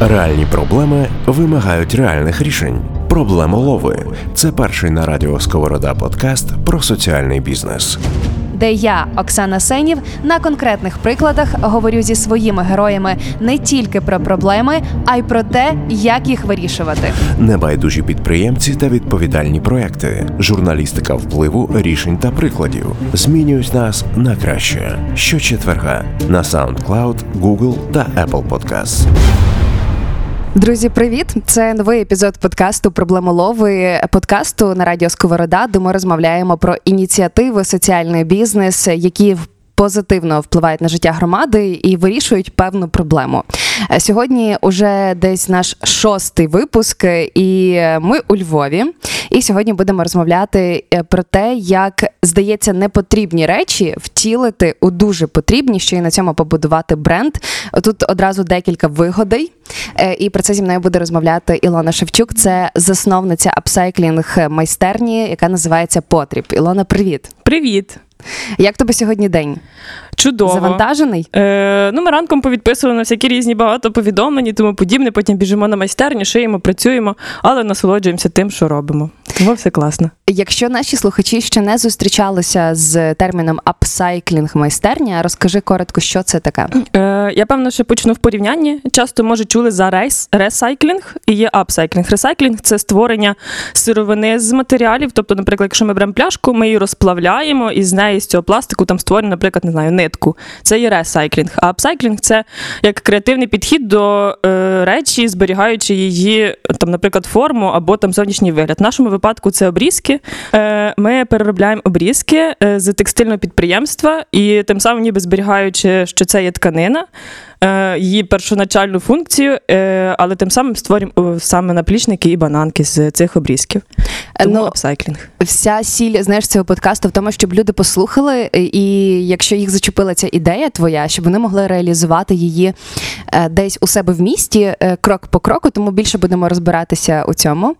Реальні проблеми вимагають реальних рішень. Проблемолови це перший на радіо Сковорода подкаст про соціальний бізнес. де я, Оксана Сенів, на конкретних прикладах говорю зі своїми героями не тільки про проблеми, а й про те, як їх вирішувати. Небайдужі підприємці та відповідальні проекти, журналістика впливу, рішень та прикладів змінюють нас на краще. Щочетверга на SoundCloud, Google та Apple Podcasts. Друзі, привіт! Це новий епізод подкасту Проблемолови подкасту на радіо Сковорода, де ми розмовляємо про ініціативи, соціальний бізнес, які позитивно впливають на життя громади і вирішують певну проблему. Е, Сьогодні уже десь наш шостий випуск, і ми у Львові. І сьогодні будемо розмовляти е, про те, як здається, непотрібні речі втілити у дуже потрібні, що й на цьому побудувати бренд. Тут одразу декілька вигодей. Е, І про це зі мною буде розмовляти Ілона Шевчук. Це засновниця апсайклінг майстерні, яка називається Потріб. Ілона, привіт! Привіт! Як тобі сьогодні день? Чудово. Завантажений? Е, ну, ми ранком повідписували на всякі різні багато повідомлень і тому подібне. Потім біжимо на майстерню, шиємо, працюємо, але насолоджуємося тим, що робимо. Тому все класно. Якщо наші слухачі ще не зустрічалися з терміном апсайклінг майстерня, розкажи коротко, що це таке. Е, я певно, що почну в порівнянні. Часто може чули за рейс, ресайклінг і є апсайклінг. Ресайклінг це створення сировини з матеріалів. Тобто, наприклад, якщо ми беремо пляшку, ми її розплавляємо і з неї з цього пластику там створює, наприклад, не знаю, нитку. Це є ресайклінг. А апсайклінг це як креативний підхід до е, речі, зберігаючи її, там, наприклад, форму або там зовнішній вигляд. В нашому випадку це обрізки. Е, ми переробляємо обрізки е, з текстильного підприємства і тим самим ніби зберігаючи, що це є тканина. Е, Її першоначальну функцію, е, але тим самим створюємо е, саме наплічники і бананки з цих обрізків. Тому Ну, апсайклінг. Вся сіль знаєш цього подкасту в тому, щоб люди послухали, і якщо їх зачепила ця ідея твоя, щоб вони могли реалізувати її е, десь у себе в місті е, крок по кроку, тому більше будемо розбиратися у цьому.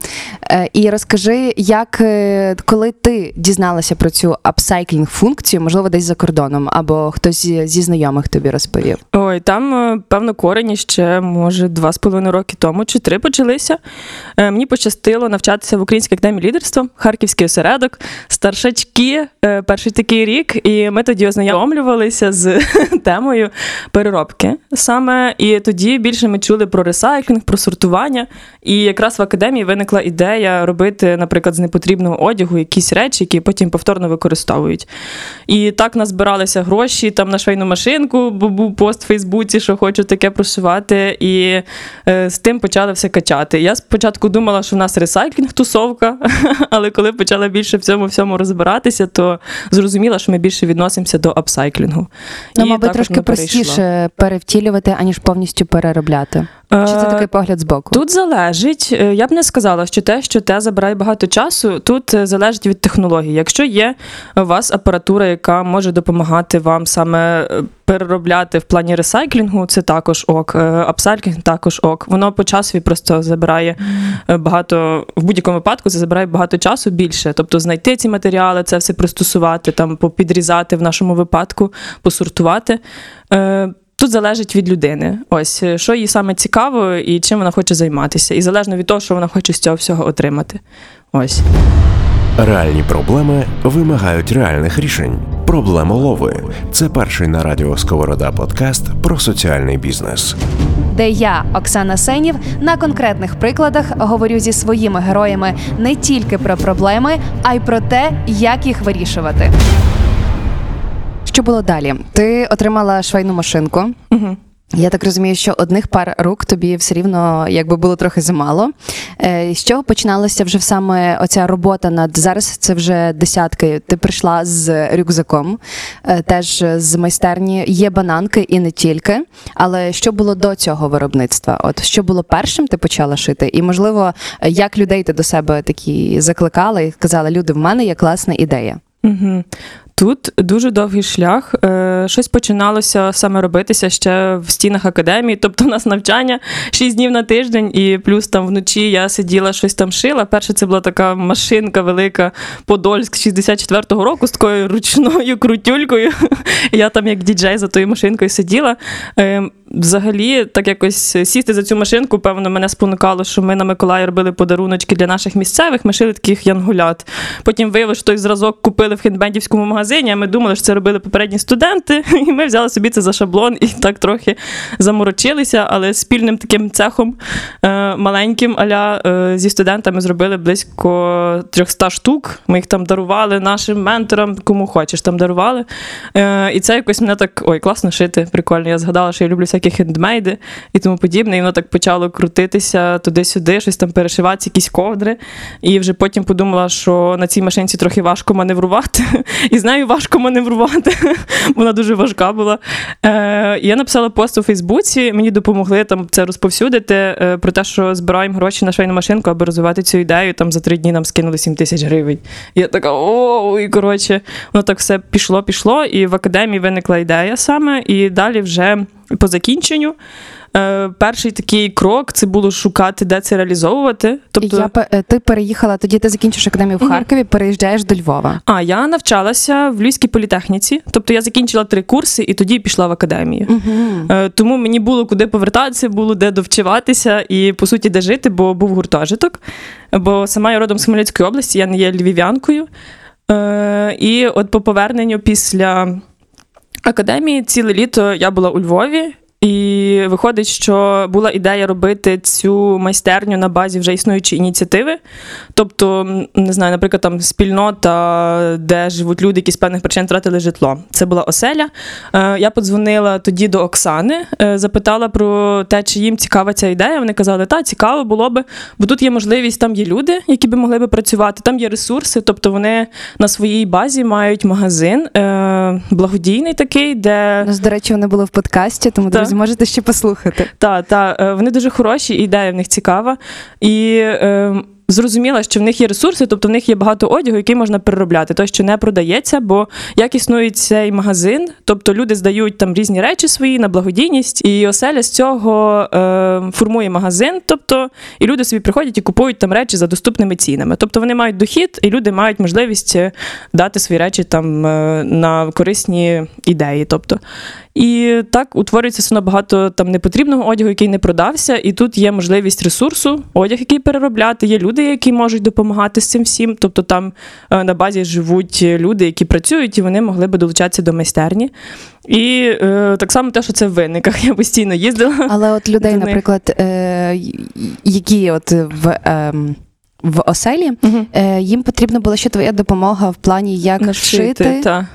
Е, І розкажи, як е, коли ти дізналася про цю апсайклінг функцію, можливо, десь за кордоном, або хтось зі знайомих тобі розповів. Ой, там, е, певно, корені ще, може, два з половиною роки тому чи три почалися. Е, Мені пощастило навчатися в Українській академії лідерства, Харківський осередок, старшачки, е, перший такий рік, і ми тоді ознайомлювалися з темою переробки саме. І тоді більше ми чули про ресайклінг, про сортування. І якраз в академії виникла ідея робити, наприклад, з непотрібного одягу якісь речі, які потім повторно використовують. І так назбиралися гроші там на швейну машинку, бо був пост в Фейсбуці, що хочу таке прошивати. І е, з тим почали все качати. Я спочатку думала, що в нас ресайклінг тусовка, але коли почала більше в цьому всьому розбиратися, то зрозуміла, що ми більше відносимося до апсайклінгу. Ну, мабуть, трошки простіше перевтілювати, аніж повністю переробляти. Чи це Е, такий погляд збоку? Тут залежить, е, я б не сказала, що те, що те забирає багато часу, тут е, залежить від технології. Якщо є у вас апаратура, яка може допомагати вам саме переробляти в плані ресайклінгу, це також ок. Е, Апсайклінг також ок. Воно по часові просто забирає е, багато в будь-якому випадку. Це забирає багато часу більше. Тобто знайти ці матеріали, це все пристосувати, там попідрізати в нашому випадку, посортувати. Е, Тут залежить від людини. Ось що їй саме цікаво і чим вона хоче займатися, і залежно від того, що вона хоче з цього всього отримати. Ось. Реальні проблеми вимагають реальних рішень. Проблемолови це перший на радіо Сковорода подкаст про соціальний бізнес. де я, Оксана Сенів, на конкретних прикладах говорю зі своїми героями не тільки про проблеми, а й про те, як їх вирішувати. Що було далі? Ти отримала швейну машинку. Угу. Я так розумію, що одних пар рук тобі все рівно якби було трохи замало. Е, З чого починалася вже саме оця робота над зараз? Це вже десятки. Ти прийшла з рюкзаком, е, теж з майстерні. Є бананки і не тільки. Але що було до цього виробництва? От що було першим, ти почала шити? І можливо, як людей ти до себе такі закликала і сказала: люди, в мене є класна ідея. Угу. Тут дуже довгий шлях. Е, Щось починалося саме робитися ще в стінах академії. Тобто, у нас навчання 6 днів на тиждень, і плюс там вночі я сиділа, щось там шила. Перше це була така машинка велика Подольськ 64-го року з такою ручною крутюлькою. Я там як діджей за тою машинкою сиділа. Взагалі, так якось сісти за цю машинку, певно, мене спонукало, що ми на Миколая робили подаруночки для наших місцевих. Ми шили таких янгулят. Потім виявилося, що той зразок купили в хендбендівському магазині. А ми думали, що це робили попередні студенти, і ми взяли собі це за шаблон і так трохи заморочилися. Але спільним таким цехом е, маленьким аля е, зі студентами зробили близько 300 штук. Ми їх там дарували нашим менторам, кому хочеш, там дарували. Е, і це якось мене так ой, класно шити, прикольно. Я згадала, що я люблю всякі хендмейди і тому подібне. І воно так почало крутитися туди-сюди, щось там перешиватися, якісь ковдри. І вже потім подумала, що на цій машинці трохи важко маневрувати, і з нею важко маневрувати. Вона дуже важка була. Е, я написала пост у Фейсбуці, мені допомогли там це розповсюдити е, про те, що збираємо гроші на швейну машинку, аби розвивати цю ідею. Там за три дні нам скинули 7 тисяч гривень. Я така, о, і коротше, воно так все пішло, пішло. І в академії виникла ідея саме. І далі вже по закінченню. е, Перший такий крок це було шукати, де це реалізовувати. Тобто, Я, пе- е, ти переїхала, тоді ти закінчиш академію в. Харкові, переїжджаєш до Львова. а я навчалася в Львівській політехніці, тобто я закінчила три курси і тоді пішла в академію. Угу. Е, Тому мені було куди повертатися, було де довчиватися і по суті де жити, бо був гуртожиток. Бо сама я родом з Хмельницької області, я не є львів'янкою. Е, І от по поверненню після академії ціле літо я була у Львові. І виходить, що була ідея робити цю майстерню на базі вже існуючої ініціативи. Тобто, не знаю, наприклад, там спільнота, де живуть люди, які з певних причин втратили житло. Це була оселя. Е, Я подзвонила тоді до Оксани, е, запитала про те, чи їм цікава ця ідея. Вони казали, та цікаво було би, бо тут є можливість, там є люди, які би могли би працювати, там є ресурси, тобто вони на своїй базі мають магазин е, благодійний такий, де нас, до речі, вони були в подкасті, тому, друзі, можете ще послухати. та, та, е, вони дуже хороші, ідея в них цікава. І е, зрозуміла, що в них є ресурси, тобто в них є багато одягу, який можна переробляти, той, що не продається, бо як існує цей магазин, тобто люди здають там різні речі свої на благодійність, і оселя з цього е, формує магазин, тобто і люди собі приходять і купують там речі за доступними цінами. Тобто вони мають дохід, і люди мають можливість е, дати свої речі там е, на корисні ідеї. Тобто. І так утворюється все одно багато там непотрібного одягу, який не продався, і тут є можливість ресурсу, одяг, який переробляти. Є люди, які можуть допомагати з цим всім. Тобто там е, на базі живуть люди, які працюють, і вони могли би долучатися до майстерні. І е, так само те, що це в винниках. Я постійно їздила. Але от людей, наприклад, е, які от в. ем, в оселі Мгм. е, їм потрібна була ще твоя допомога в плані, як шити. Та.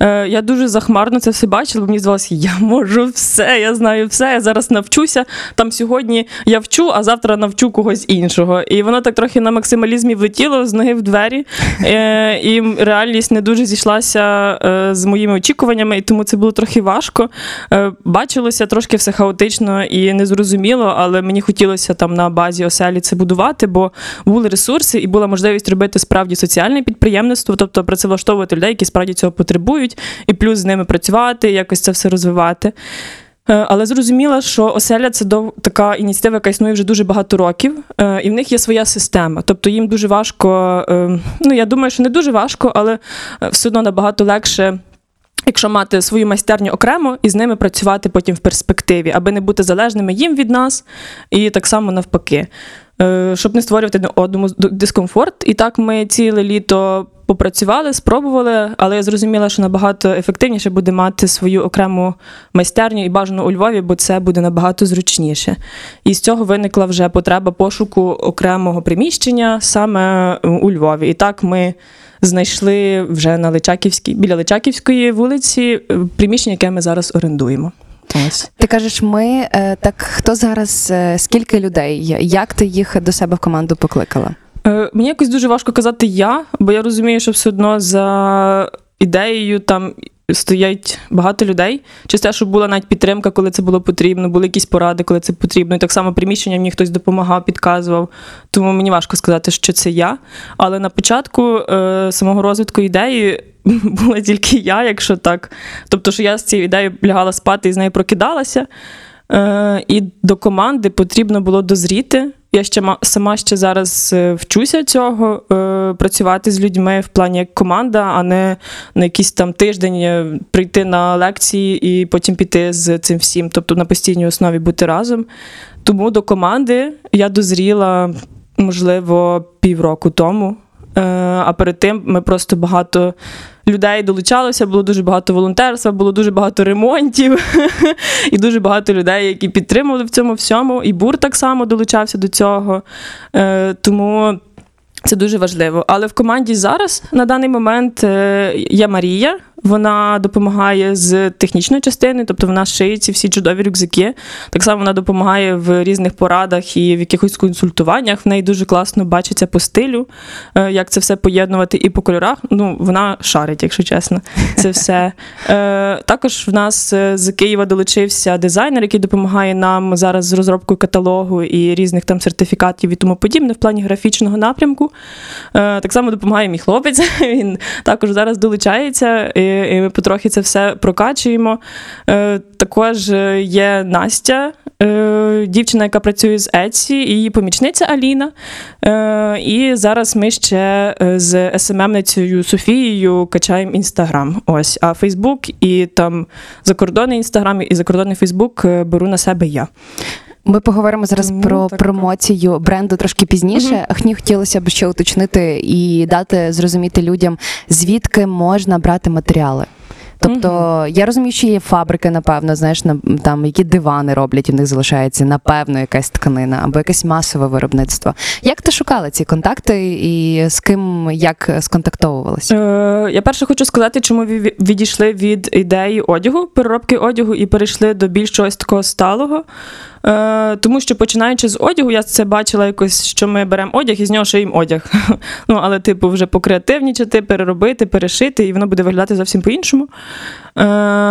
Е, я дуже захмарно це все бачила, бо мені здавалося, я можу все, я знаю все, я зараз навчуся. Там сьогодні я вчу, а завтра навчу когось іншого. І воно так трохи на максималізмі влетіло з ноги в двері. Е, і реальність не дуже зійшлася е, з моїми очікуваннями, і тому це було трохи важко. Бачилося трошки все хаотично і незрозуміло, але мені хотілося там на базі оселі це будувати, бо були ресурси і була можливість робити справді соціальне підприємництво, тобто працевлаштовувати людей, які справді цього потребують, і плюс з ними працювати, якось це все розвивати. Е, Але зрозуміла, що оселя це така ініціатива, яка існує вже дуже багато років, е, і в них є своя система. Тобто їм дуже важко, е, ну я думаю, що не дуже важко, але все одно набагато легше. Якщо мати свою майстерню окремо і з ними працювати потім в перспективі, аби не бути залежними їм від нас, і так само навпаки, щоб не створювати одному дискомфорт. І так ми ціле літо попрацювали, спробували, але я зрозуміла, що набагато ефективніше буде мати свою окрему майстерню і бажано у Львові, бо це буде набагато зручніше. І з цього виникла вже потреба пошуку окремого приміщення саме е, у Львові. І так ми знайшли вже на Личаківській, біля Личаківської вулиці е, приміщення, яке ми зараз орендуємо. Ось. Ти кажеш, ми е, так хто зараз, е, скільки людей? Як ти їх до себе в команду покликала? Е, мені якось дуже важко казати я, бо я розумію, що все одно за ідеєю там стоять багато людей. Через те, що була навіть підтримка, коли це було потрібно, були якісь поради, коли це потрібно. І так само приміщення мені хтось допомагав, підказував. Тому мені важко сказати, що це я. Але на початку е, самого розвитку ідеї була тільки я, якщо так. Тобто, що я з цією ідеєю лягала спати і з нею прокидалася. Е, і до команди потрібно було дозріти. Я ще ма- сама ще зараз е, вчуся цього е, працювати з людьми в плані як команда, а не на якийсь там тиждень е, прийти на лекції і потім піти з цим всім, тобто на постійній основі бути разом. Тому до команди я дозріла, можливо, півроку тому. А перед тим ми просто багато людей долучалося, було дуже багато волонтерства, було дуже багато ремонтів і дуже багато людей, які підтримували в цьому всьому. І бур так само долучався до цього. Е, Тому. Це дуже важливо. Але в команді зараз на даний момент е, є Марія. Вона допомагає з технічної частини, тобто вона шиє ці всі чудові рюкзаки. Так само вона допомагає в різних порадах і в якихось консультуваннях. В неї дуже класно бачиться по стилю, е, як це все поєднувати і по кольорах. Ну, вона шарить, якщо чесно. Це все. Е, Також в нас е, з Києва долучився дизайнер, який допомагає нам зараз з розробкою каталогу і різних там сертифікатів і тому подібне в плані графічного напрямку. Так само допомагає мій хлопець. Він також зараз долучається, і, ми потрохи це все прокачуємо. Е, Також е, є Настя, е, дівчина, яка працює з Etsy, і її помічниця Аліна. І зараз ми ще з SMMницею Софією качаємо Інстаграм. Ось, а Фейсбук і там закордонний Інстаграм і закордонний Фейсбук беру на себе я. Ми поговоримо зараз Тому про так. промоцію бренду трошки пізніше. Мені хотілося б ще уточнити і дати зрозуміти людям, звідки можна брати матеріали. Тобто я розумію, що є фабрики, напевно, знаєш, на там які дивани роблять, і в них залишається напевно якась тканина або якесь масове виробництво. Як ти шукала ці контакти і з ким як сконтактовувалася? Е, я перше хочу сказати, чому ви відійшли від ідеї одягу, переробки одягу і перейшли до більш чогось такого сталого. Е, тому що починаючи з одягу, я це бачила якось, що ми беремо одяг і з нього шиємо одяг. ну, але, типу, вже покреативнічати, переробити, перешити, і воно буде виглядати зовсім по-іншому. Е,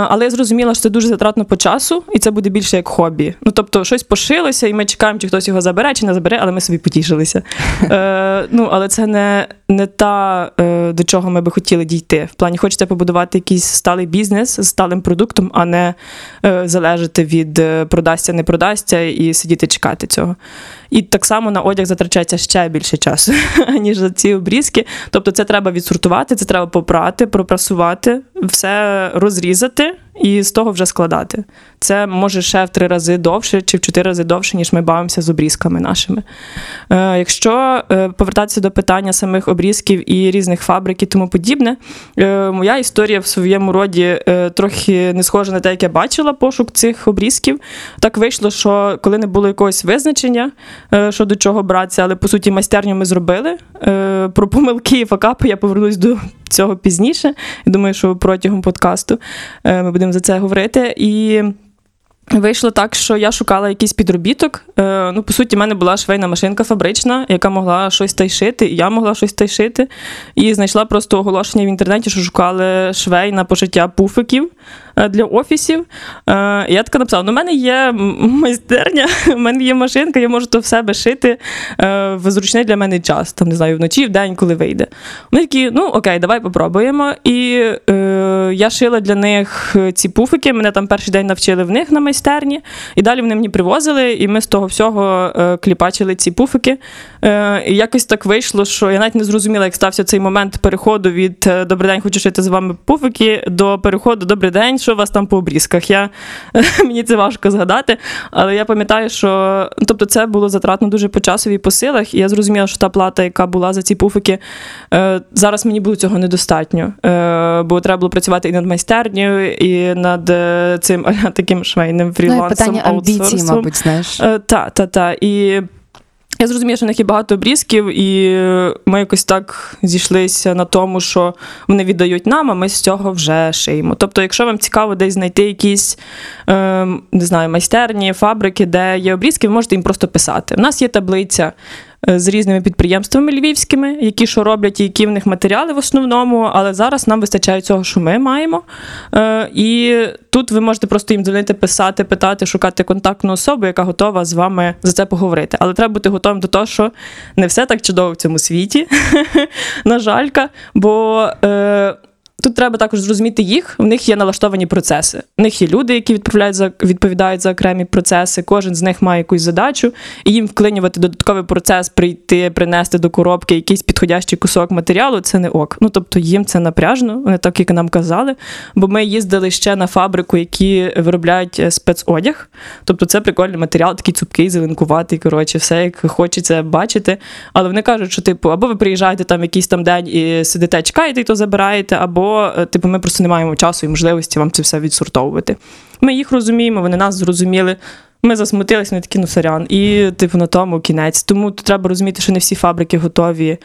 але я зрозуміла, що це дуже затратно по часу, і це буде більше як хобі. Ну, тобто, щось пошилося, і ми чекаємо, чи хтось його забере, чи не забере, але ми собі потішилися. Е, ну, але це не, не та, е, до чого ми би хотіли дійти. В плані хочеться побудувати якийсь сталий бізнес з сталим продуктом, а не е, залежати від продасться, не продасться і сидіти чекати цього. І так само на одяг затрачається ще більше часу, ніж за ці обрізки. Тобто, це треба відсортувати, це треба попрати, пропрасувати, все розрізати і з того вже складати. Це може ще в три рази довше чи в чотири рази довше, ніж ми бавимося з обрізками нашими. Е, якщо е, повертатися до питання самих обрізків і різних фабрик і тому подібне, е, моя історія в своєму роді трохи не схожа на те, як я бачила пошук цих обрізків. Так вийшло, що коли не було якогось визначення, що до чого братися, але по суті майстерню ми зробили. Про помилки і факапи я повернусь до цього пізніше. Я думаю, що протягом подкасту е, ми будемо за це говорити. І Вийшло так, що я шукала якийсь підробіток. Е, ну, по суті, в мене була швейна машинка фабрична, яка могла щось та й шити, і я могла щось та й шити. І знайшла просто оголошення в інтернеті, що шукали швей на пошиття пуфиків е, для офісів. Е, я така написала: ну, в мене є майстерня, в мене є машинка, я можу то в себе шити е, в зручний для мене час, там не знаю, вночі, в день, коли вийде. Вони такі, ну окей, давай попробуємо. І е, я шила для них ці пуфики. Мене там перший день навчили в них на майстерні, і далі вони мені привозили, і ми з того всього е, кліпачили ці пуфики. Е, і якось так вийшло, що я навіть не зрозуміла, як стався цей момент переходу від е, Добрий день, хочу шити з вами пуфики до переходу Добрий день, що у вас там по обрізках. Я, мені це важко згадати, але я пам'ятаю, що тобто це було затратно дуже по часові по силах, і я зрозуміла, що та плата, яка була за ці пуфики, зараз мені було цього недостатньо. Бо треба було працювати і над майстернею, і над цим таким швейним Ну, фрілансом. питання амбіції, мабуть, знаєш. Е, Та, та, та. І я зрозуміла, що в них є багато обрізків, і ми якось так зійшлися на тому, що вони віддають нам, а ми з цього вже шиємо. Тобто, якщо вам цікаво десь знайти якісь е, не знаю, майстерні, фабрики, де є обрізки, ви можете їм просто писати. У нас є таблиця. Е, З різними підприємствами львівськими, які що роблять, і які в них матеріали в основному, але зараз нам вистачає цього, що ми маємо. Е, і тут ви можете просто їм дзвонити, писати, питати, шукати контактну особу, яка готова з вами за це поговорити. Але треба бути готовим до того, що не все так чудово в цьому світі, на жалька. Бо е, Тут треба також зрозуміти їх. В них є налаштовані процеси. В них є люди, які відправляють за відповідають за окремі процеси. Кожен з них має якусь задачу, і їм вклинювати додатковий процес, прийти, принести до коробки якийсь підходящий кусок матеріалу. Це не ок. Ну тобто їм це напряжно, вони так як нам казали. Бо ми їздили ще на фабрику, які виробляють е, спецодяг. Тобто це прикольний матеріал, такий цупкий, зеленкуватий. Коротше, все як хочеться бачити. Але вони кажуть, що типу, або ви приїжджаєте там якийсь там день і сидите, чекаєте, і то забираєте, або е, типу, ми просто не маємо часу і можливості вам це все відсортовувати. Ми їх розуміємо, вони нас зрозуміли. Ми засмутились, вони такі, ну сорян. І, типу, на тому кінець. Тому треба розуміти, що не всі фабрики готові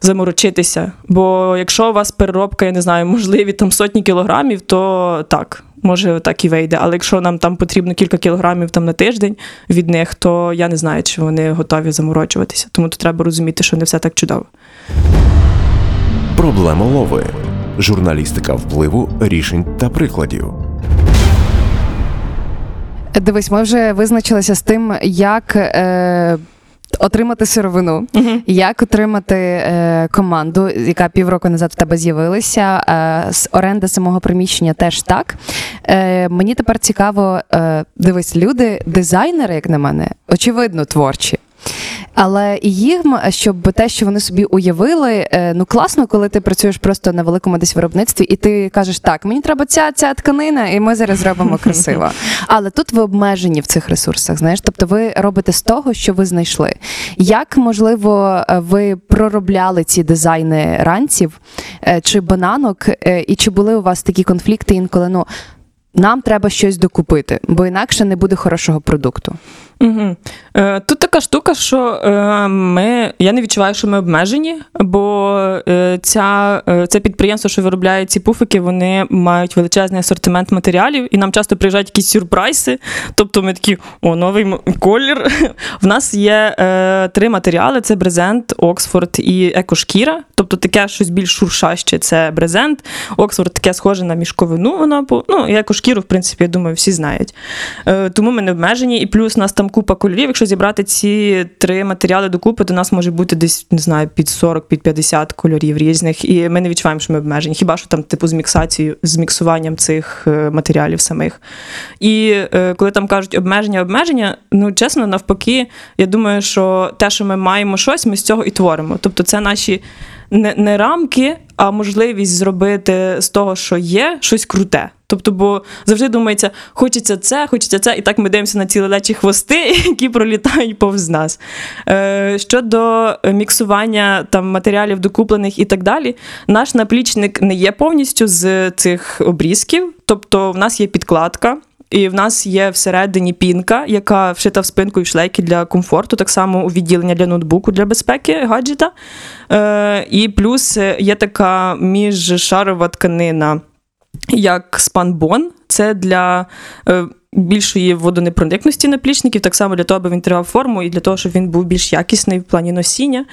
заморочитися. Бо якщо у вас переробка, я не знаю, можливі там сотні кілограмів, то так, може так і вийде. Але якщо нам там потрібно кілька кілограмів там на тиждень від них, то я не знаю, чи вони готові заморочуватися. Тому тут треба розуміти, що не все так чудово. Проблемолови. Журналістика впливу, рішень та прикладів. Дивись, ми вже визначилися з тим, як. Е... Отримати сировину, Угу. як отримати е, команду, яка півроку назад в тебе з'явилася. Е, з оренда самого приміщення теж так. Е, мені тепер цікаво, е, дивись, люди, дизайнери, як на мене, очевидно, творчі. Але їм, щоб те, що вони собі уявили, е, ну класно, коли ти працюєш просто на великому десь виробництві, і ти кажеш, так, мені треба ця ця тканина, і ми зараз зробимо красиво. Але тут ви обмежені в цих ресурсах. Знаєш, тобто ви робите з того, що ви знайшли. Як можливо е, ви проробляли ці дизайни ранців е, чи бананок, і чи були у вас такі конфлікти інколи? Ну нам треба щось докупити, бо інакше не буде хорошого продукту. Угу. Е, тут така штука, що е, ми, я не відчуваю, що ми обмежені, бо е, ця, е, це підприємство, що виробляє ці пуфики, вони мають величезний асортимент матеріалів, і нам часто приїжджають якісь сюрпризи. Тобто ми такі, о, новий колір. В нас є е, три матеріали: це брезент, Оксфорд і екошкіра. Тобто таке щось більш шуршаще це брезент. Оксфорд таке схоже на мішковину. Воно по- ну, і екошкіру, в принципі, я думаю, всі знають. Е, тому ми не обмежені, і плюс у нас там купа кольорів. Якщо зібрати ці три матеріали докупи, то у нас може бути десь, не знаю, під 40, під 50 кольорів різних. І ми не відчуваємо, що ми обмежені. Хіба що там, типу, з міксацією, з міксуванням цих е, матеріалів самих. І е, коли там кажуть обмеження, обмеження, ну чесно, навпаки, я думаю, що те, що ми маємо щось, ми з цього і творимо. Тобто, це наші не, не рамки, а можливість зробити з того, що є, щось круте. Тобто, бо завжди думається, хочеться це, хочеться це, і так ми дивимося на ці лелечі хвости, які пролітають повз нас. Е, щодо міксування там матеріалів докуплених і так далі, наш наплічник не є повністю з цих обрізків, тобто в нас є підкладка. І в нас є всередині пінка, яка вшита в спинку і шлейки для комфорту, так само у відділення для ноутбуку для безпеки гаджета. Е, і плюс е, є така міжшарова тканина, як спанбон. Це для е, більшої водонепроникності наплічників, так само для того, аби він тримав форму і для того, щоб він був більш якісний в плані носіння.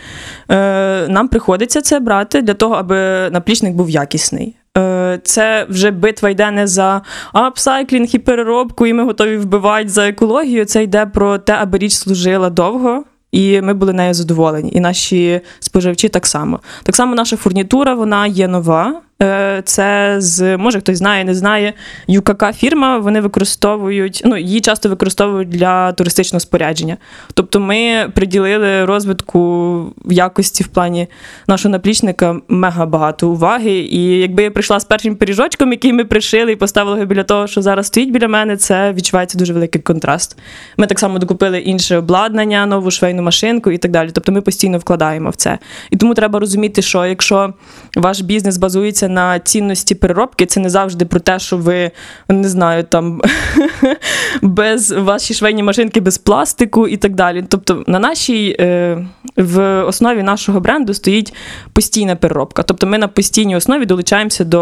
Е, нам приходиться це брати для того, аби наплічник був якісний. Е, Це вже битва йде не за апсайклінг і переробку, і ми готові вбивати за екологію. Це йде про те, аби річ служила довго. І ми були нею задоволені. І наші споживачі так само. Так само наша фурнітура, вона є нова. Е, Це з може хтось знає, не знає. ЮКК фірма. Вони використовують, ну її часто використовують для туристичного спорядження. Тобто, ми приділили розвитку якості в плані нашого наплічника мега багато уваги. І якби я прийшла з першим пиріжочком, який ми пришили і поставили його біля того, що зараз стоїть біля мене, це відчувається дуже великий контраст. Ми так само докупили інше обладнання, нову швейну машинку і так далі. Тобто ми постійно вкладаємо в це. І тому треба розуміти, що якщо ваш бізнес базується на цінності переробки, це не завжди про те, що ви не знаю, там без ваші швейні машинки без пластику і так далі. Тобто, на нашій е, в основі нашого бренду стоїть постійна переробка. Тобто, ми на постійній основі долучаємося до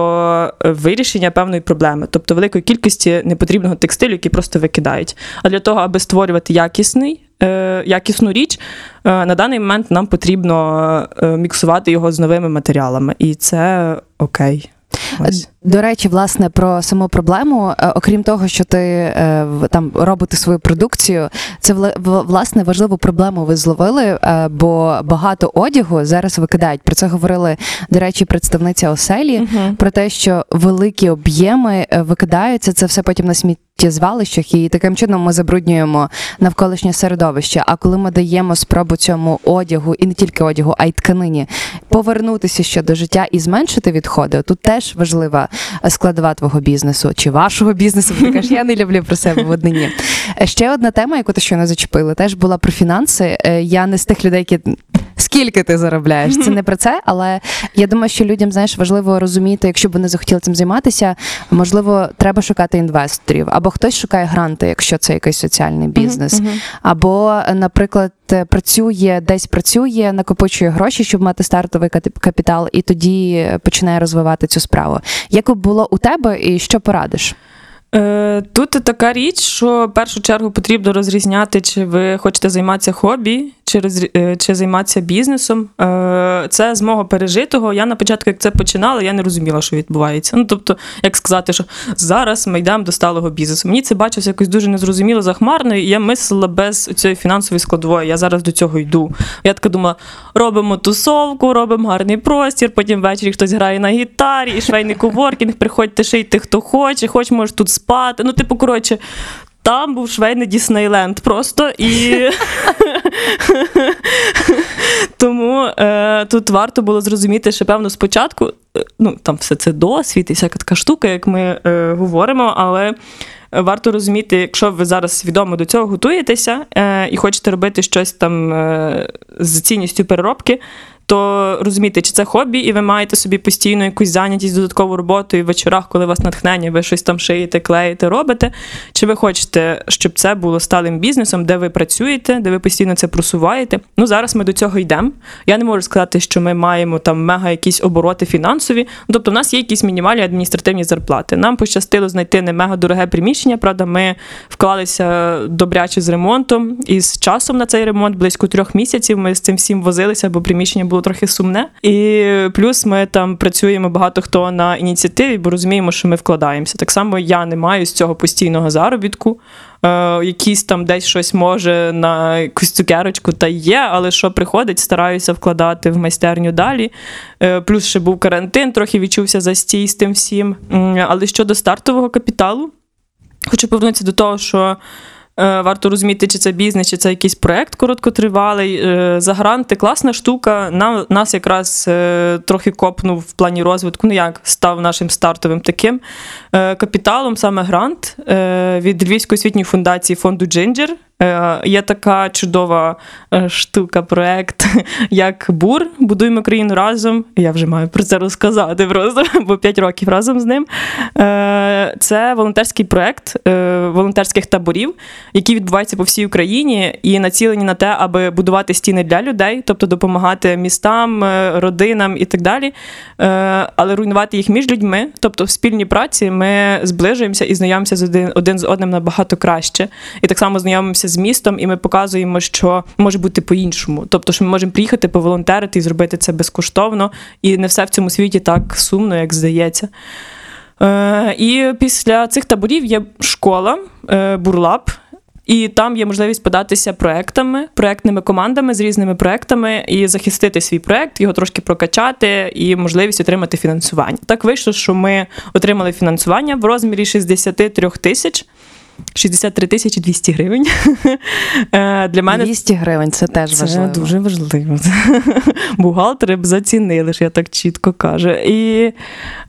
е, вирішення певної проблеми, тобто великої кількості непотрібного текстилю, який просто викидають. А для того, аби створювати якісний. Е, Якісну річ е, на даний момент нам потрібно е, міксувати його з новими матеріалами, і це окей. Ось. До речі, власне, про саму проблему, е, окрім того, що ти е, там робити свою продукцію, Це власне важливу проблему ви зловили, е, бо багато одягу зараз викидають. Про це говорили, до речі, представниця оселі про те, що великі об'єми викидаються. Це все потім на сміттєзвалищах, і таким чином ми забруднюємо навколишнє середовище. А коли ми даємо спробу цьому одягу, і не тільки одягу, а й тканині, повернутися ще до життя і зменшити відходи, тут теж важлива е, складова твого бізнесу чи вашого бізнесу. бо Ти кажеш, я не люблю про себе в однині. Е, Ще одна тема, яку ти щойно зачепила, теж була про фінанси. Е, Я не з тих людей, які. Скільки ти заробляєш? Це не про це, але я думаю, що людям знаєш важливо розуміти, якщо б вони захотіли цим займатися, можливо, треба шукати інвесторів, або хтось шукає гранти, якщо це якийсь соціальний бізнес, або, наприклад, працює десь працює, накопичує гроші, щоб мати стартовий капітал, і тоді починає розвивати цю справу. Як було у тебе, і що порадиш? Е, Тут така річ, що в першу чергу потрібно розрізняти, чи ви хочете займатися хобі, чи, е, чи займатися бізнесом. Е, Це з мого пережитого. Я на початку, як це починала, я не розуміла, що відбувається. Ну, тобто, як сказати, що зараз ми йдемо до сталого бізнесу. Мені це бачилося якось дуже незрозуміло захмарно, і я мислила без цієї фінансової складової. Я зараз до цього йду. Я така думала: робимо тусовку, робимо гарний простір, потім ввечері хтось грає на гітарі, і швейний коворкінг, приходьте шийте, хто хоче, хоч може тут спати. Ну, типу, коротше. Там був швейний Діснейленд просто і тому е, тут варто було зрозуміти, що певно спочатку, е, ну там все це досвід і всяка така штука, як ми е, говоримо, але. Варто розуміти, якщо ви зараз свідомо до цього готуєтеся е, і хочете робити щось там е, з цінністю переробки, то розуміти, чи це хобі, і ви маєте собі постійно якусь зайнятість, додаткову роботу, і в вечорах, коли у вас натхнення, ви щось там шиєте, клеїте, робите. Чи ви хочете, щоб це було сталим бізнесом, де ви працюєте, де ви постійно це просуваєте? Ну зараз ми до цього йдемо. Я не можу сказати, що ми маємо там мега якісь обороти фінансові. Ну, Тобто, в нас є якісь мінімальні адміністративні зарплати. Нам пощастило знайти не мега дороге приміщення. Правда, ми вклалися добряче з ремонтом, і з часом на цей ремонт близько трьох місяців. Ми з цим всім возилися, бо приміщення було трохи сумне. І плюс ми там працюємо багато хто на ініціативі, бо розуміємо, що ми вкладаємося. Так само я не маю з цього постійного заробітку. Е, якісь там десь щось може на якусь цукерочку та є, але що приходить, стараюся вкладати в майстерню далі. Е, плюс ще був карантин, трохи відчувся застій з тим всім. М, Але щодо стартового капіталу, хочу повернутися до того, що. Е, Варто розуміти, чи це бізнес, чи це якийсь проект короткотривалий. Е, За гранти класна штука. Нам, нас якраз е, трохи копнув в плані розвитку. Ну як став нашим стартовим таким капіталом, саме грант від Львівської освітньої фундації фонду Джинджер. Е, Є така чудова е, штука, проект, як БУР. Будуємо країну разом. Я вже маю про це розказати просто, бо 5 років разом з ним. Е, Це волонтерський проект волонтерських таборів, які відбуваються по всій Україні і націлені на те, аби будувати стіни для людей, тобто допомагати містам, родинам і так далі. Але руйнувати їх між людьми, тобто в спільній праці ми зближуємося і знайомимося з один, один з одним набагато краще. І так само знайомимося з містом, і ми показуємо, що може бути по-іншому. Тобто, що ми можемо приїхати поволонтерити і зробити це безкоштовно, і не все в цьому світі так сумно, як здається. Е, і після цих таборів є школа е, Бурлаб. І там є можливість податися проектами, проектними командами з різними проектами і захистити свій проект, його трошки прокачати і можливість отримати фінансування. Так вийшло, що ми отримали фінансування в розмірі 63 тисяч. 63 тисячі 200 гривень. Е, Для мене 200 гривень це теж це важливо. дуже важливо. Бухгалтери б зацінили, що я так чітко кажу. І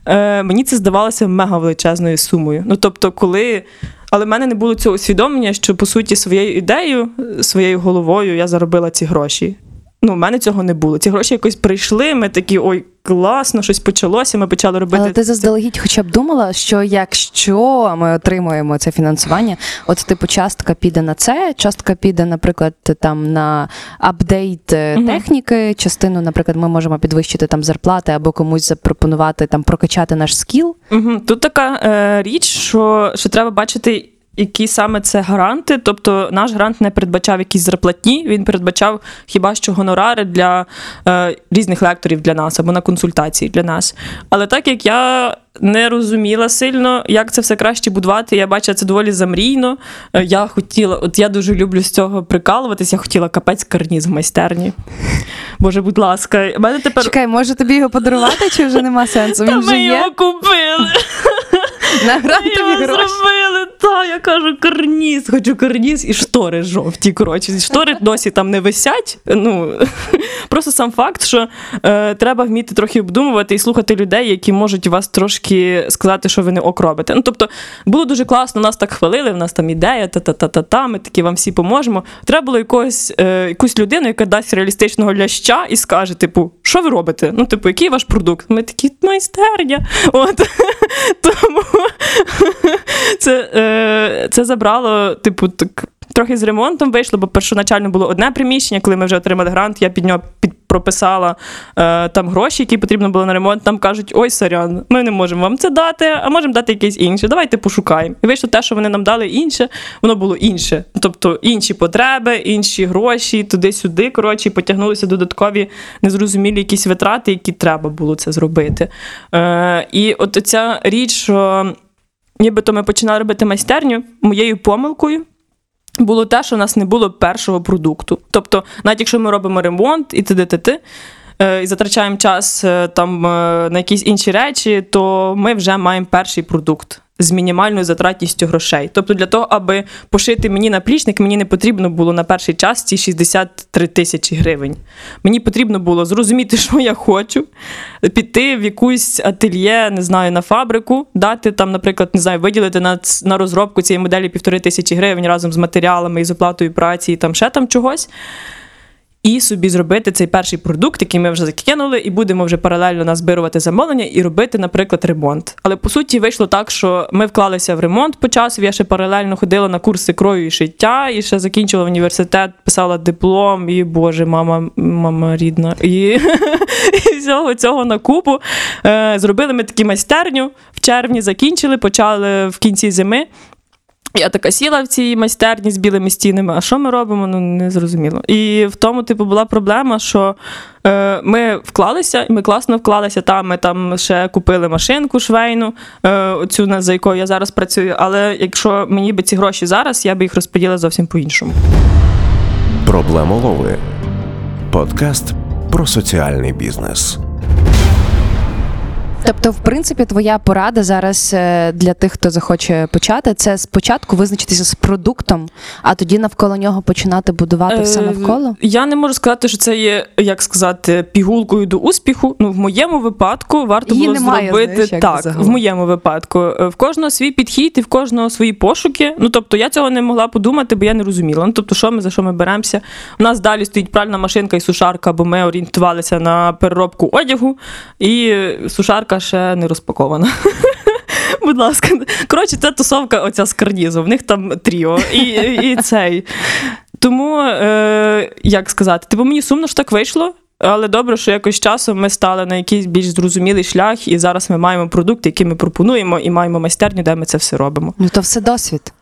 е, мені це здавалося мега величезною сумою. Ну тобто, коли. Але в мене не було цього усвідомлення, що по суті своєю ідеєю, своєю головою я заробила ці гроші. Ну, в мене цього не було. Ці гроші якось прийшли. Ми такі, ой, класно, щось почалося. Ми почали робити. Але ти заздалегідь хоча б думала, що якщо ми отримуємо це фінансування, от типу частка піде на це, частка піде, наприклад, там на апдейт Мгм. техніки, частину, наприклад, ми можемо підвищити там зарплати або комусь запропонувати там прокачати наш скіл. Угу. Тут така е, річ, що, що треба бачити. Які саме це гранти. Тобто наш грант не передбачав якісь зарплатні, він передбачав хіба що гонорари для е, різних лекторів для нас або на консультації для нас. Але так як я не розуміла сильно, як це все краще будувати, я бачила це доволі замрійно. Е, Я хотіла, от я дуже люблю з цього прикалуватись, я хотіла капець карніз в майстерні. Боже, будь ласка, мене тепер. Чекай, може тобі його подарувати, чи вже нема сенсу? Та вже ми є його купили. На грантові гроші. зробили, та я кажу, карніз, хочу карніз і штори жовті. Коротше, штори досі там не висять. Ну просто сам факт, що е, треба вміти трохи обдумувати і слухати людей, які можуть вас трошки сказати, що ви не ок робите. Ну тобто було дуже класно, нас так хвалили, в нас там ідея, та-та-та-та-та, ми такі вам всі поможемо. Треба було якогось, е, якусь людину, яка дасть реалістичного ляща і скаже, типу, що ви робите? Ну, типу, який ваш продукт? Ми такі майстерня. От тому це, е, це забрало, типу, так. Трохи з ремонтом вийшло, бо першоначально було одне приміщення, коли ми вже отримали грант, я під нього під, прописала е, там гроші, які потрібно було на ремонт. Там кажуть, ой, сорян, ми не можемо вам це дати, а можемо дати якесь інше. Давайте пошукаємо. І вийшло те, що вони нам дали інше, воно було інше. Тобто інші потреби, інші гроші, туди-сюди. Коротше, потягнулися додаткові незрозумілі якісь витрати, які треба було це зробити. Е, і от ця річ, що нібито ми починали робити майстерню моєю помилкою. Було те, що у нас не було першого продукту. Тобто, навіть якщо ми робимо ремонт і т.д. е, і затрачаємо час е, там е, на якісь інші речі, то ми вже маємо перший продукт з мінімальною затратністю грошей. Тобто, для того, аби пошити мені наплічник, мені не потрібно було на перший час ці 63 тисячі гривень. Мені потрібно було зрозуміти, що я хочу, піти в якусь ательє, не знаю, на фабрику, дати там, наприклад, не знаю, виділити на, на розробку цієї моделі півтори тисячі гривень разом з матеріалами і з оплатою праці, і там ще там чогось. І собі зробити цей перший продукт, який ми вже закинули, і будемо вже паралельно назбирувати замовлення і робити, наприклад, ремонт. Але по суті вийшло так, що ми вклалися в ремонт по часу. Я ще паралельно ходила на курси крою і шиття, і ще закінчила університет, писала диплом, і боже, мама, мама рідна. І, всього цього на купу. Е, зробили ми таку майстерню в червні, закінчили, почали в кінці зими. Я така сіла в цій майстерні з білими стінами. А що ми робимо? Ну не зрозуміло. І в тому, типу, була проблема, що е, ми вклалися, і ми класно вклалися. Там ми там ще купили машинку швейну, е, оцю за якою я зараз працюю. Але якщо мені би ці гроші зараз, я би їх розподілила зовсім по-іншому. Проблемолови. Подкаст про соціальний бізнес. Тобто, в принципі, твоя порада зараз е, для тих, хто захоче почати, це спочатку визначитися з продуктом, а тоді навколо нього починати будувати все Е, навколо. Я не можу сказати, що це є, як сказати, пігулкою до успіху. Ну, в моєму випадку варто Її було немає, зробити знаєш, як так. В моєму випадку. Е, В кожного свій підхід і в кожного свої пошуки. Ну тобто я цього не могла подумати, бо я не розуміла. Ну тобто, що ми за що ми беремося? У нас далі стоїть пральна машинка і сушарка, бо ми орієнтувалися на переробку одягу, і сушарка ще не розпакована. Будь ласка, коротше, це тусовка оця з карнізу. В них там тріо і, і, і цей. Тому, е, як сказати, типу мені сумно, що так вийшло. Але добре, що якось часом ми стали на якийсь більш зрозумілий шлях, і зараз ми маємо продукти, який ми пропонуємо, і маємо майстерню, де ми це все робимо. Ну то все досвід.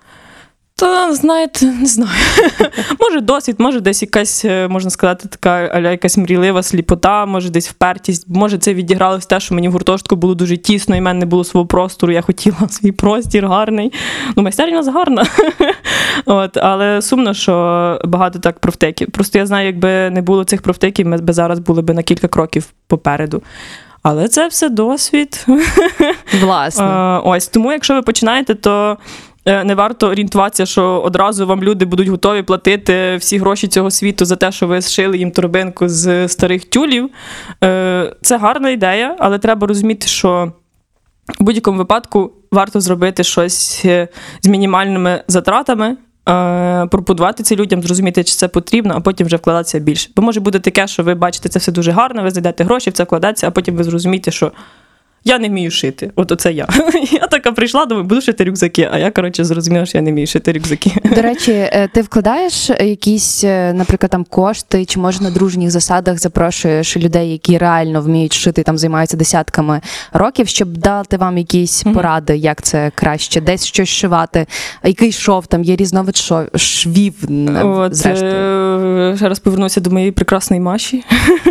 Та знаєте, не знаю. може досвід, може десь якась, е, можна сказати, така аля якась мрійлива сліпота, може десь впертість. Може, це відігралось те, що мені в гуртожитку було дуже тісно, і в мене не було свого простору. Я хотіла свій простір гарний. Ну, майстерня у нас гарна. От, але сумно, що багато так профтеків. Просто я знаю, якби не було цих профтеків, ми б зараз були б на кілька кроків попереду. Але це все досвід. Власне. Е, Ось тому, якщо ви починаєте, то не варто орієнтуватися, що одразу вам люди будуть готові платити всі гроші цього світу за те, що ви зшили їм торбинку з старих тюлів. Е, Це гарна ідея, але треба розуміти, що в будь-якому випадку варто зробити щось е, з мінімальними затратами. е, Пропонувати це людям, зрозуміти, чи це потрібно, а потім вже вкладатися більше. Бо може бути таке, що ви бачите це все дуже гарно, ви знайдете гроші, в це вкладатися, а потім ви зрозумієте, що я не вмію шити. От оце я. Я така прийшла, думаю, буду шити рюкзаки. А я, коротше, зрозуміла, що я не вмію шити рюкзаки. До речі, е, ти вкладаєш якісь, е, наприклад, там кошти, чи може на дружніх засадах запрошуєш людей, які реально вміють шити, там займаються десятками років, щоб дати вам якісь поради, як це краще, десь щось шивати, який шов, там є різновид шо- швів, От, зрештою. ще раз повернуся до моєї прекрасної Маші.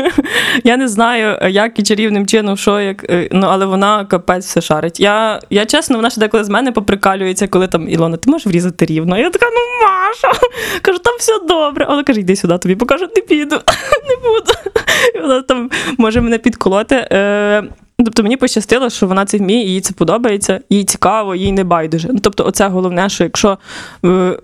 я не знаю, як і чарівним чином, що як, е, ну, але вона капець все шарить. Я, я чесно, вона ще деколи з мене поприкалюється, коли там Ілона, ти можеш врізати рівно? Я така, ну Маша, кажу, там все добре. Вона каже, йди сюди, тобі покажу, не піду, не буду. І вона там може мене підколоти. Е, Тобто мені пощастило, що вона це вміє, їй це подобається, їй цікаво, їй не байдуже. Ну, тобто, оце головне, що якщо е,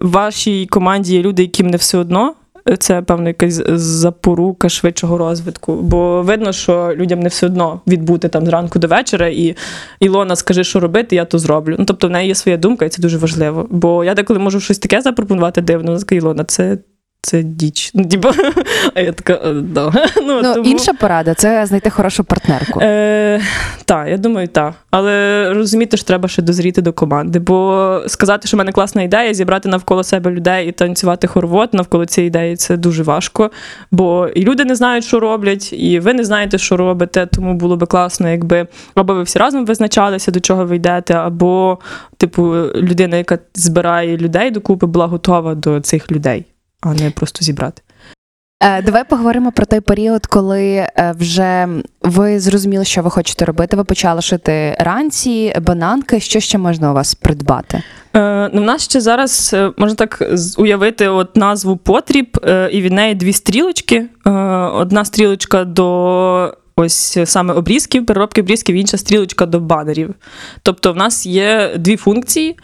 в вашій команді є люди, яким не все одно, це певно якась запорука швидшого розвитку. Бо видно, що людям не все одно відбути там зранку до вечора, і Ілона скаже, що робити, я то зроблю. Ну тобто в неї є своя думка, і це дуже важливо. Бо я деколи можу щось таке запропонувати дивно, Ілона, це. Це діч. Ну, типу, а я така, «Е, да. Ну, Ну, тому- інша порада це знайти хорошу партнерку. Е, так, я думаю, так. Але розуміти, що треба ще дозріти до команди. Бо сказати, що в мене класна ідея, зібрати навколо себе людей і танцювати хоровод навколо цієї ідеї це дуже важко. Бо і люди не знають, що роблять, і ви не знаєте, що робите. Тому було би класно, якби або ви всі разом визначалися, до чого ви йдете, або, типу, людина, яка збирає людей докупи, була готова до цих людей, а не просто зібрати. Е, Давай поговоримо про той період, коли е, вже ви зрозуміли, що ви хочете робити. Ви почали шити ранці, бананки. Що ще можна у вас придбати? Е, ну, в нас ще зараз е, можна так уявити от назву потріб, е, і від неї дві стрілочки. Е, одна стрілочка до ось саме обрізків, переробки обрізків, інша стрілочка до банерів. Тобто, в нас є дві функції.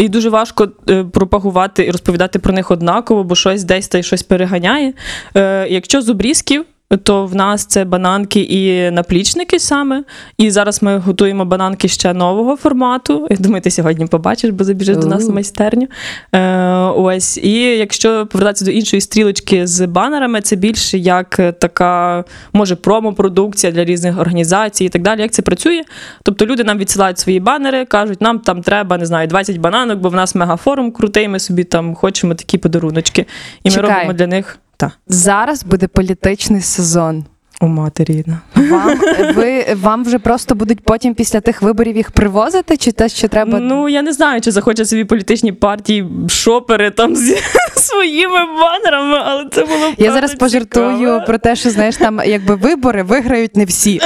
І дуже важко е, пропагувати і розповідати про них однаково, бо щось десь та й щось переганяє. Е, якщо з обрізків, то в нас це бананки і наплічники саме. І зараз ми готуємо бананки ще нового формату. Я думаю, ти сьогодні побачиш, бо забіжиш до нас У. майстерню. Е, ось. І якщо повертатися до іншої стрілочки з банерами, це більше як така, може, промо-продукція для різних організацій і так далі. Як це працює? Тобто люди нам відсилають свої банери, кажуть, нам там треба, не знаю, 20 бананок, бо в нас мегафорум крутий, ми собі там хочемо такі подаруночки. І ми Чекай. робимо для них. Та, Зараз буде політичний сезон. у матері рідна. Вам ви вам вже просто будуть потім після тих виборів їх привозити, чи те, що треба Ну я не знаю, чи захочуть собі політичні партії шопери там зі своїми банерами, але це було б я зараз пожартую цікаво. про те, що знаєш, там якби вибори виграють не всі.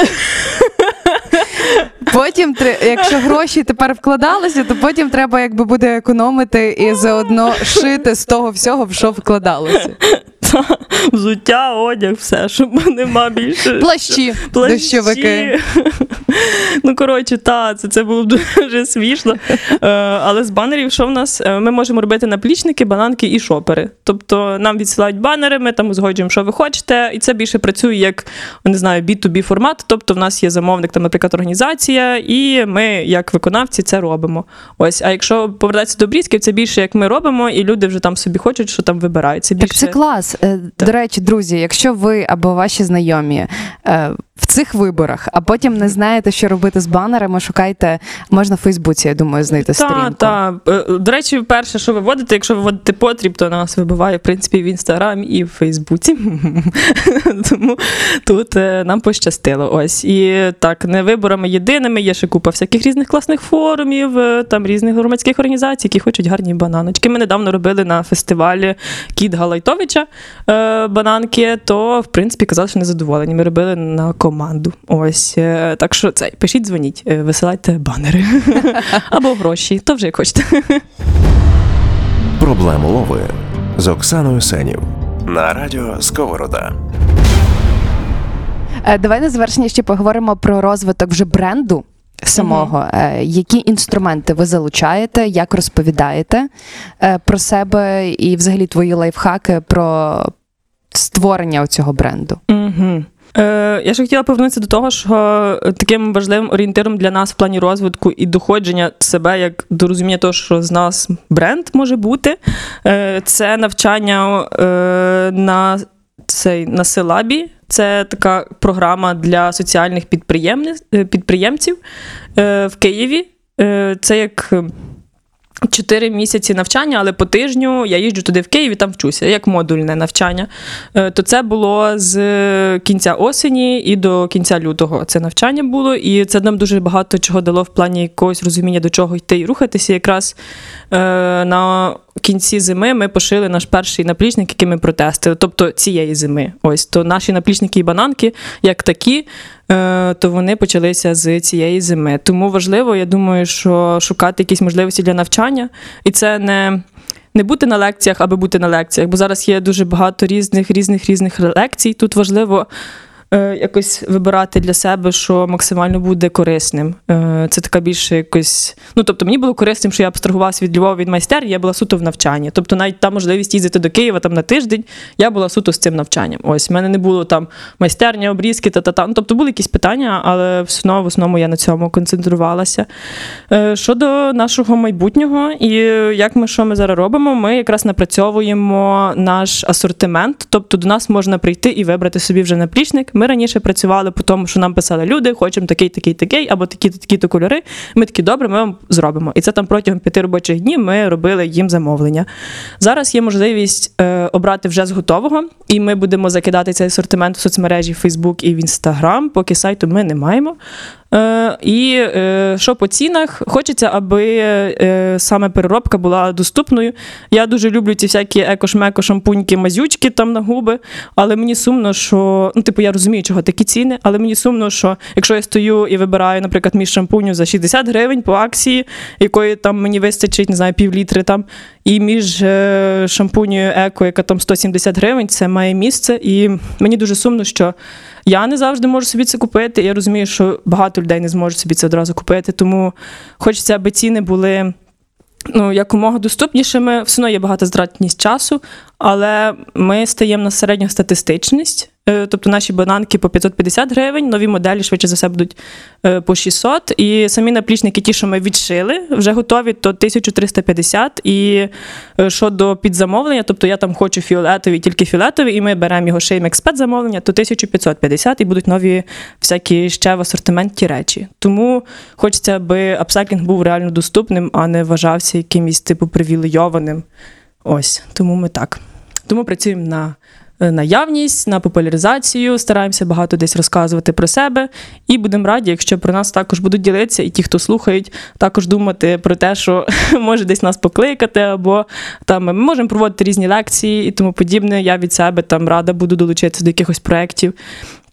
Потім, якщо гроші тепер вкладалися, то потім треба якби буде економити і заодно шити з того всього, в що вкладалося. Та, взуття, одяг, все, щоб нема більше. Плащі, Плащі. дощовики. Ну, коротше, та, це, це було б дуже смішно. Е, але з банерів, що в нас? Е, Ми можемо робити наплічники, бананки і шопери. Тобто нам відсилають банери, ми там узгоджуємо, що ви хочете, і це більше працює як не знаю, B2B формат. Тобто, в нас є замовник, там, наприклад, організація, і ми, як виконавці, це робимо. Ось, а якщо повертатися до брізків, це більше як ми робимо, і люди вже там собі хочуть, що там вибирають. Це Так це клас. Е, До речі, друзі, якщо ви або ваші знайомі в цих виборах, а потім не знаєте, що робити з банерами, шукайте, можна в Фейсбуці, я думаю, знайти Та, сторінку. та. Е, До речі, перше, що ви вводите, якщо ви вводите потріб, то нас вибиває в принципі в інстаграмі і в Фейсбуці. Тому тут е, нам пощастило. Ось. І так, не виборами єдиними, є ще купа всяких різних класних форумів, е, там різних громадських організацій, які хочуть гарні бананочки. Ми недавно робили на фестивалі Кіт Галайтовича е, бананки, то в принципі казали, що незадоволені. Ми робили на команду. Ось. е, Так що це пишіть, дзвоніть, е, висилайте банери. Або гроші, то вже як хочете. Проблему лови з Оксаною Сенів на радіо Сковорода. Е, Давай на завершення ще поговоримо про розвиток вже бренду. Самого, Е, які інструменти ви залучаєте, як розповідаєте про себе і взагалі твої лайфхаки про створення цього бренду? Угу. Е, я ще хотіла повернутися до того, що таким важливим орієнтиром для нас в плані розвитку і доходження себе як до розуміння того, що з нас бренд може бути, е, це навчання е, на цей на силабі. Це така програма для соціальних підприємців в Києві. Це як. Е, Чотири місяці навчання, але по тижню я їжджу туди в Київ і там вчуся, як модульне навчання. Е, То це було з кінця осені і до кінця лютого. Це навчання було, і це нам дуже багато чого дало в плані якогось розуміння, до чого йти і рухатися. Якраз е, кінці зими ми пошили наш перший наплічник, який ми протестили, тобто цієї зими. Ось то наші наплічники і бананки, як такі, е, то вони почалися з цієї зими. Тому важливо, я думаю, що шукати якісь можливості для навчання, і це не. Не бути на лекціях, аби бути на лекціях, бо зараз є дуже багато різних різних різних лекцій. Тут важливо якось вибирати для себе, що максимально буде корисним. Е, це така більше якось. Ну тобто, мені було корисним, що я абстрагувалася від Львова від майстерні, я була суто в навчанні. Тобто, навіть та можливість їздити до Києва там на тиждень, я була суто з цим навчанням. Ось в мене не було там майстерня, обрізки та та та. Ну, тобто були якісь питання, але все одно в основному я на цьому концентрувалася. Е, Щодо нашого майбутнього, і як ми що ми зараз робимо, ми якраз напрацьовуємо наш асортимент. Тобто до нас можна прийти і вибрати собі вже наплічник. Ми раніше працювали по тому, що нам писали люди, хочемо такий, такий, такий, або такі-то такі-то кольори. Ми такі добре, ми вам зробимо. І це там протягом п'яти робочих днів ми робили їм замовлення. Зараз є можливість е, обрати вже з готового, і ми будемо закидати цей асортимент в соцмережі Facebook і в Instagram, поки сайту ми не маємо. Е, і е, що по цінах, хочеться, аби е, саме переробка була доступною. Я дуже люблю ці всякі еко-шмеко, шампуньки, мазючки там на губи, але мені сумно, що ну, типу, я розумію, чого такі ціни, але мені сумно, що якщо я стою і вибираю, наприклад, між шампуню за 60 гривень по акції, якої там мені вистачить, не знаю, пів літри там, і між е, шампунею еко, яка там 170 гривень, це має місце. І мені дуже сумно, що я не завжди можу собі це купити. Я розумію, що багато людей не зможуть собі це одразу купити. Тому хочеться, аби ціни були ну, якомога доступнішими. Все одно є багатозатратність часу, але ми стаємо на середньостатистичність. Е, Тобто наші бананки по 550 гривень, нові моделі швидше за все будуть е, по 600. І самі наплічники, ті, що ми відшили, вже готові, то 1350. І е, щодо підзамовлення, тобто я там хочу фіолетові, тільки фіолетові, і ми беремо його шиємо як спецзамовлення, то 1550 і будуть нові всякі ще в асортименті речі. Тому хочеться, аби апсайклінг був реально доступним, а не вважався якимось типу привілейованим. Ось тому ми так. Тому працюємо на наявність, на популяризацію, стараємося багато десь розказувати про себе. І будемо раді, якщо про нас також будуть ділитися, і ті, хто слухають, також думати про те, що може десь нас покликати, або там ми можемо проводити різні лекції і тому подібне. Я від себе там рада буду долучитися до якихось проєктів.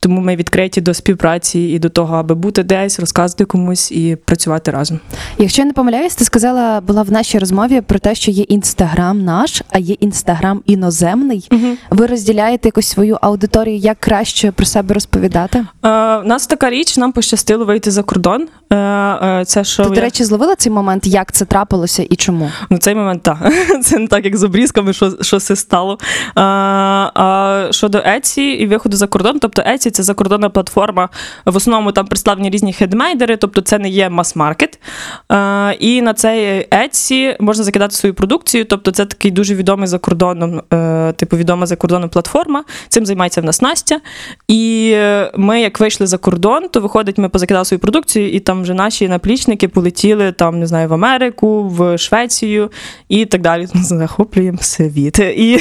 Тому ми відкриті до співпраці і до того, аби бути десь, розказувати комусь і працювати разом. Якщо я не помиляюсь, ти сказала була в нашій розмові про те, що є інстаграм наш, а є інстаграм іноземний. Ви розділяєте якусь свою аудиторію, як краще про себе розповідати? Е, у нас така річ, нам пощастило вийти за кордон. Е, е, це що Ти, я- до речі, зловила цей момент, як це трапилося і чому? Ну, цей момент так. Це не так, як з обрізками, що, що це стало. А, а щодо Etsy і виходу за кордон, тобто Це закордонна платформа. В основному там представлені різні хедмейдери, тобто це не є мас-маркет. І на цей Etsy можна закидати свою продукцію, тобто це такий дуже відомий за кордоном, е, типу відома за кордоном платформа. Цим займається в нас Настя. І е, ми, як вийшли за кордон, то виходить, ми позакидали свою продукцію, і там вже наші наплічники полетіли там, не знаю, в Америку, в Швецію і так далі. Захоплюємо світ. І,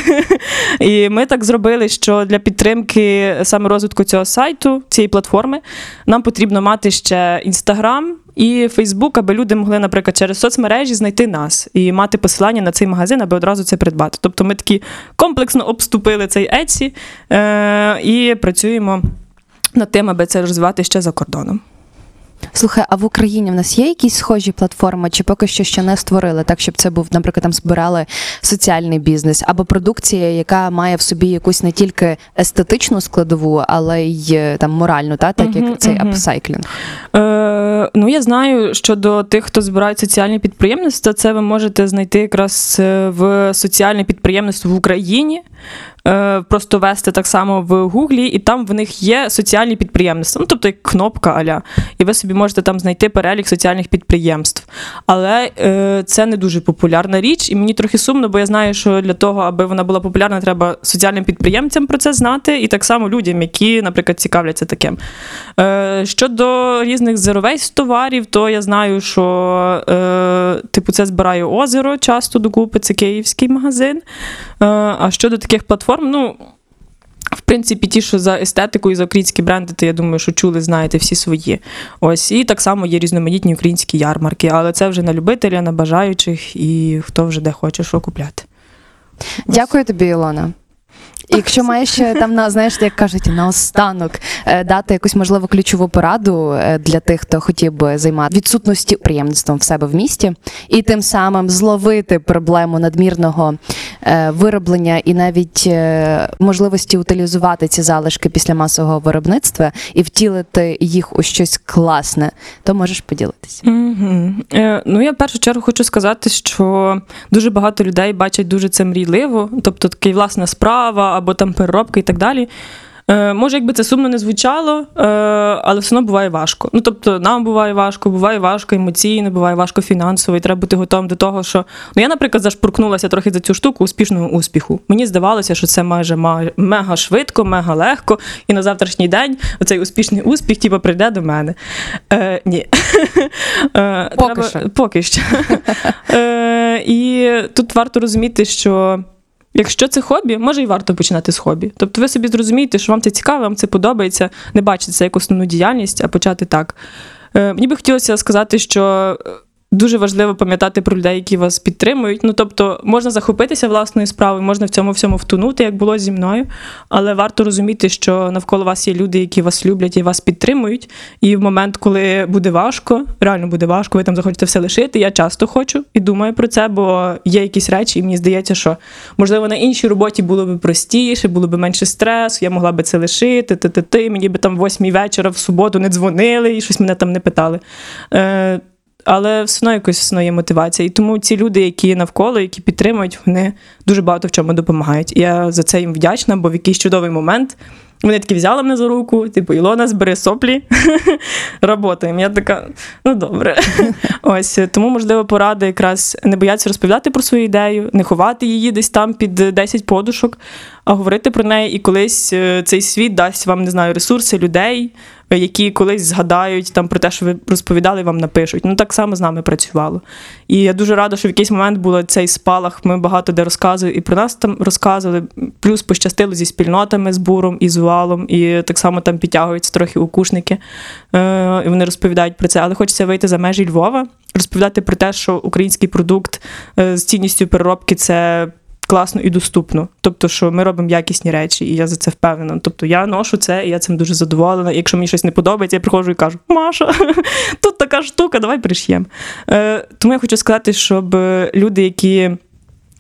і ми так зробили, що для підтримки саме розвитку цього сайту, цієї платформи, нам потрібно мати ще інстаграм. І Фейсбук, аби люди могли, наприклад, через соцмережі знайти нас і мати посилання на цей магазин, аби одразу це придбати. Тобто ми такі комплексно обступили цей Etsy е- і працюємо над тим, аби це розвивати ще за кордоном. Слухай, а в Україні в нас є якісь схожі платформи, чи поки що ще не створили, так щоб це був, наприклад, там збирали соціальний бізнес або продукція, яка має в собі якусь не тільки естетичну складову, але й е, там моральну, та так як цей апсайклінг. Е, ну, я знаю, що до тих, хто збирає соціальне підприємництво, це ви можете знайти якраз е, в соціальне підприємництво в Україні. Е, просто вести так само в Гуглі, і там в них є соціальні підприємництва. Ну, тобто як кнопка аля. І ви собі можете там знайти перелік соціальних підприємств. Але е, це не дуже популярна річ, і мені трохи сумно, бо я знаю, що для того, аби вона була популярна, треба соціальним підприємцям про це знати, і так само людям, які, наприклад, цікавляться таким. Е, щодо різних waste товарів, то я знаю, що е, типу це збирає озеро часто докупи, це київський магазин. Е, а щодо таких платформ, ну. В принципі, ті, що за естетику і за українські бренди, то я думаю, що чули, знаєте всі свої. Ось і так само є різноманітні українські ярмарки, але це вже на любителя, на бажаючих і хто вже де хоче що купляти. Дякую тобі, Ілона. І Якщо маєш там на знаєш, як кажуть, наостанок е, дати якусь можливо ключову пораду е, для тих, хто хотів би займати відсутності приємництвом в себе в місті, і тим самим зловити проблему надмірного е, вироблення і навіть е, можливості утилізувати ці залишки після масового виробництва і втілити їх у щось класне, то можеш поділитися. Угу. Е, ну, я в першу чергу хочу сказати, що дуже багато людей бачать дуже це мрійливо, тобто такий власна справа або там переробка і так далі. Е, може, якби це сумно не звучало, е, але все одно буває важко. Ну, тобто, нам буває важко, буває важко емоційно, буває важко фінансово, і треба бути готовим до того, що. Ну, я, наприклад, зашпуркнулася трохи за цю штуку успішного успіху. Мені здавалося, що це майже мега швидко, мега легко, і на завтрашній день цей успішний успіх типу, прийде до мене. Е, ні. Е, Поки що. Поки що. І тут варто розуміти, що. Якщо це хобі, може і варто починати з хобі. Тобто ви собі зрозумієте, що вам це цікаво, вам це подобається, не бачите це як основну діяльність, а почати так. Е, мені би хотілося сказати, що е, дуже важливо пам'ятати про людей, які вас підтримують. Ну тобто, можна захопитися власною справою, можна в цьому всьому втонути, як було зі мною. Але варто розуміти, що навколо вас є люди, які вас люблять і вас підтримують. І в момент, коли буде важко, реально буде важко, ви там захочете все лишити. Я часто хочу і думаю про це, бо є якісь речі, і мені здається, що можливо на іншій роботі було б простіше, було б менше стресу, я могла би це лишити. Ти, ти, ти. Мені би там восьмій вечора в суботу не дзвонили і щось мене там не питали. Е, але все одно якось все одно є мотивація. І тому ці люди, які навколо, які підтримують, вони дуже багато в чому допомагають. І я за це їм вдячна, бо в якийсь чудовий момент вони такі взяли мене за руку, типу, Ілона, збери соплі, работаємо. Я така, ну добре. Ось тому, можливо, порада якраз не боятися розповідати про свою ідею, не ховати її десь там під е, 10 подушок, а говорити про неї, і колись е, цей світ дасть вам, не знаю, ресурси людей, які колись згадають там про те, що ви розповідали, вам напишуть. Ну так само з нами працювало. І я дуже рада, що в якийсь момент був цей спалах. Ми багато де розказували і про нас там розказували. Плюс пощастило зі спільнотами, з буром і з уалом, і так само там підтягуються трохи укушники. Е, і вони розповідають про це. Але хочеться вийти за межі Львова, розповідати про те, що український продукт е, з цінністю переробки це. Класно і доступно, тобто, що ми робимо якісні речі, і я за це впевнена. Тобто я ношу це, і я цим дуже задоволена. Якщо мені щось не подобається, я приходжу і кажу: Маша, тут така штука, давай приш'єм. Е, тому я хочу сказати, щоб люди, які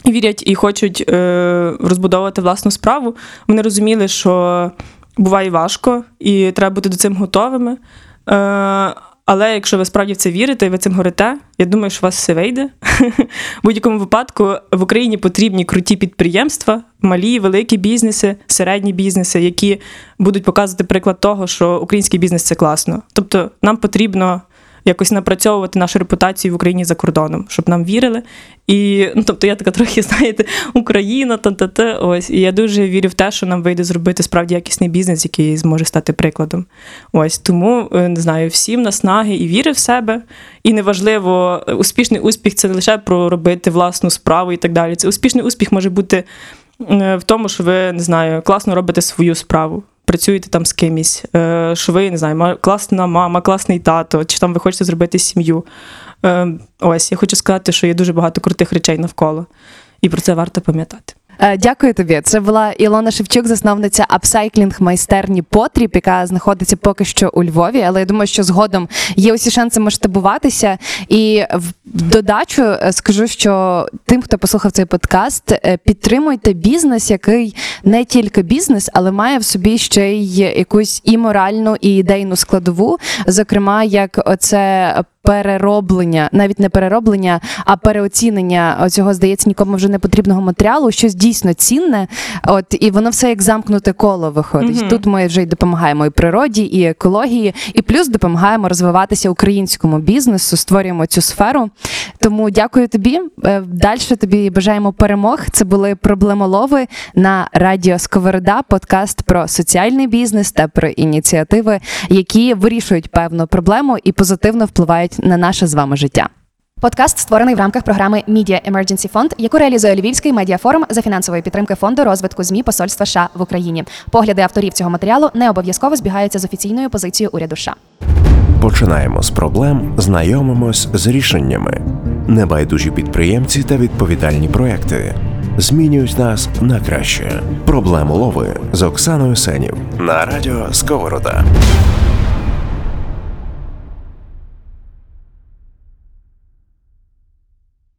вірять і хочуть е, розбудовувати власну справу, вони розуміли, що буває важко, і треба бути до цим готовими. Е, але якщо ви справді в це вірите і ви цим горите, я думаю, що у вас все вийде. В будь-якому випадку в Україні потрібні круті підприємства, малі, великі бізнеси, середні бізнеси, які будуть показувати приклад того, що український бізнес це класно. Тобто нам потрібно якось напрацьовувати нашу репутацію в Україні за кордоном, щоб нам вірили. І ну, тобто я така трохи, знаєте, Україна, та та та ось. І я дуже вірю в те, що нам вийде зробити справді якісний бізнес, який зможе стати прикладом. Ось тому е, не знаю, всім наснаги і віри в себе. І неважливо, е, успішний успіх це не лише про робити власну справу і так далі. Це успішний успіх може бути е, в тому, що ви не знаю, класно робите свою справу. Працюєте там з кимось, е, що ви не знаю, класна мама, класний тато, чи там ви хочете зробити сім'ю. Е, Ось я хочу сказати, що є дуже багато крутих речей навколо, і про це варто пам'ятати. Е, Дякую тобі. Це була Ілона Шевчук, засновниця апсайклінг майстерні Потріб, яка знаходиться поки що у Львові. Але я думаю, що згодом є усі шанси масштабуватися. І в додачу е, скажу, що тим, хто послухав цей подкаст, е, підтримуйте бізнес, який не тільки бізнес, але має в собі ще й якусь і моральну, і ідейну складову. Зокрема, як оце перероблення, навіть не перероблення, а переоцінення цього, здається, нікому вже не потрібного матеріалу, щось дійсно цінне. От і воно все як замкнуте коло виходить. Мгм. Тут ми вже й допомагаємо і природі, і екології, і плюс допомагаємо розвиватися українському бізнесу, створюємо цю сферу. Тому дякую тобі. Далі тобі бажаємо перемог. Це були проблемолови на радіо Сковорода, подкаст про соціальний бізнес та про ініціативи, які вирішують певну проблему і позитивно впливають на наше з вами життя. Подкаст створений в рамках програми Media Emergency Fund, яку реалізує Львівський медіафорум за фінансової підтримки фонду розвитку змі Посольства США в Україні. Погляди авторів цього матеріалу не обов'язково збігаються з офіційною позицією уряду США. Починаємо з проблем, знайомимось з рішеннями. Небайдужі підприємці та відповідальні проекти змінюють нас на краще. Проблемолови з Оксаною Сенів на радіо Сковорода.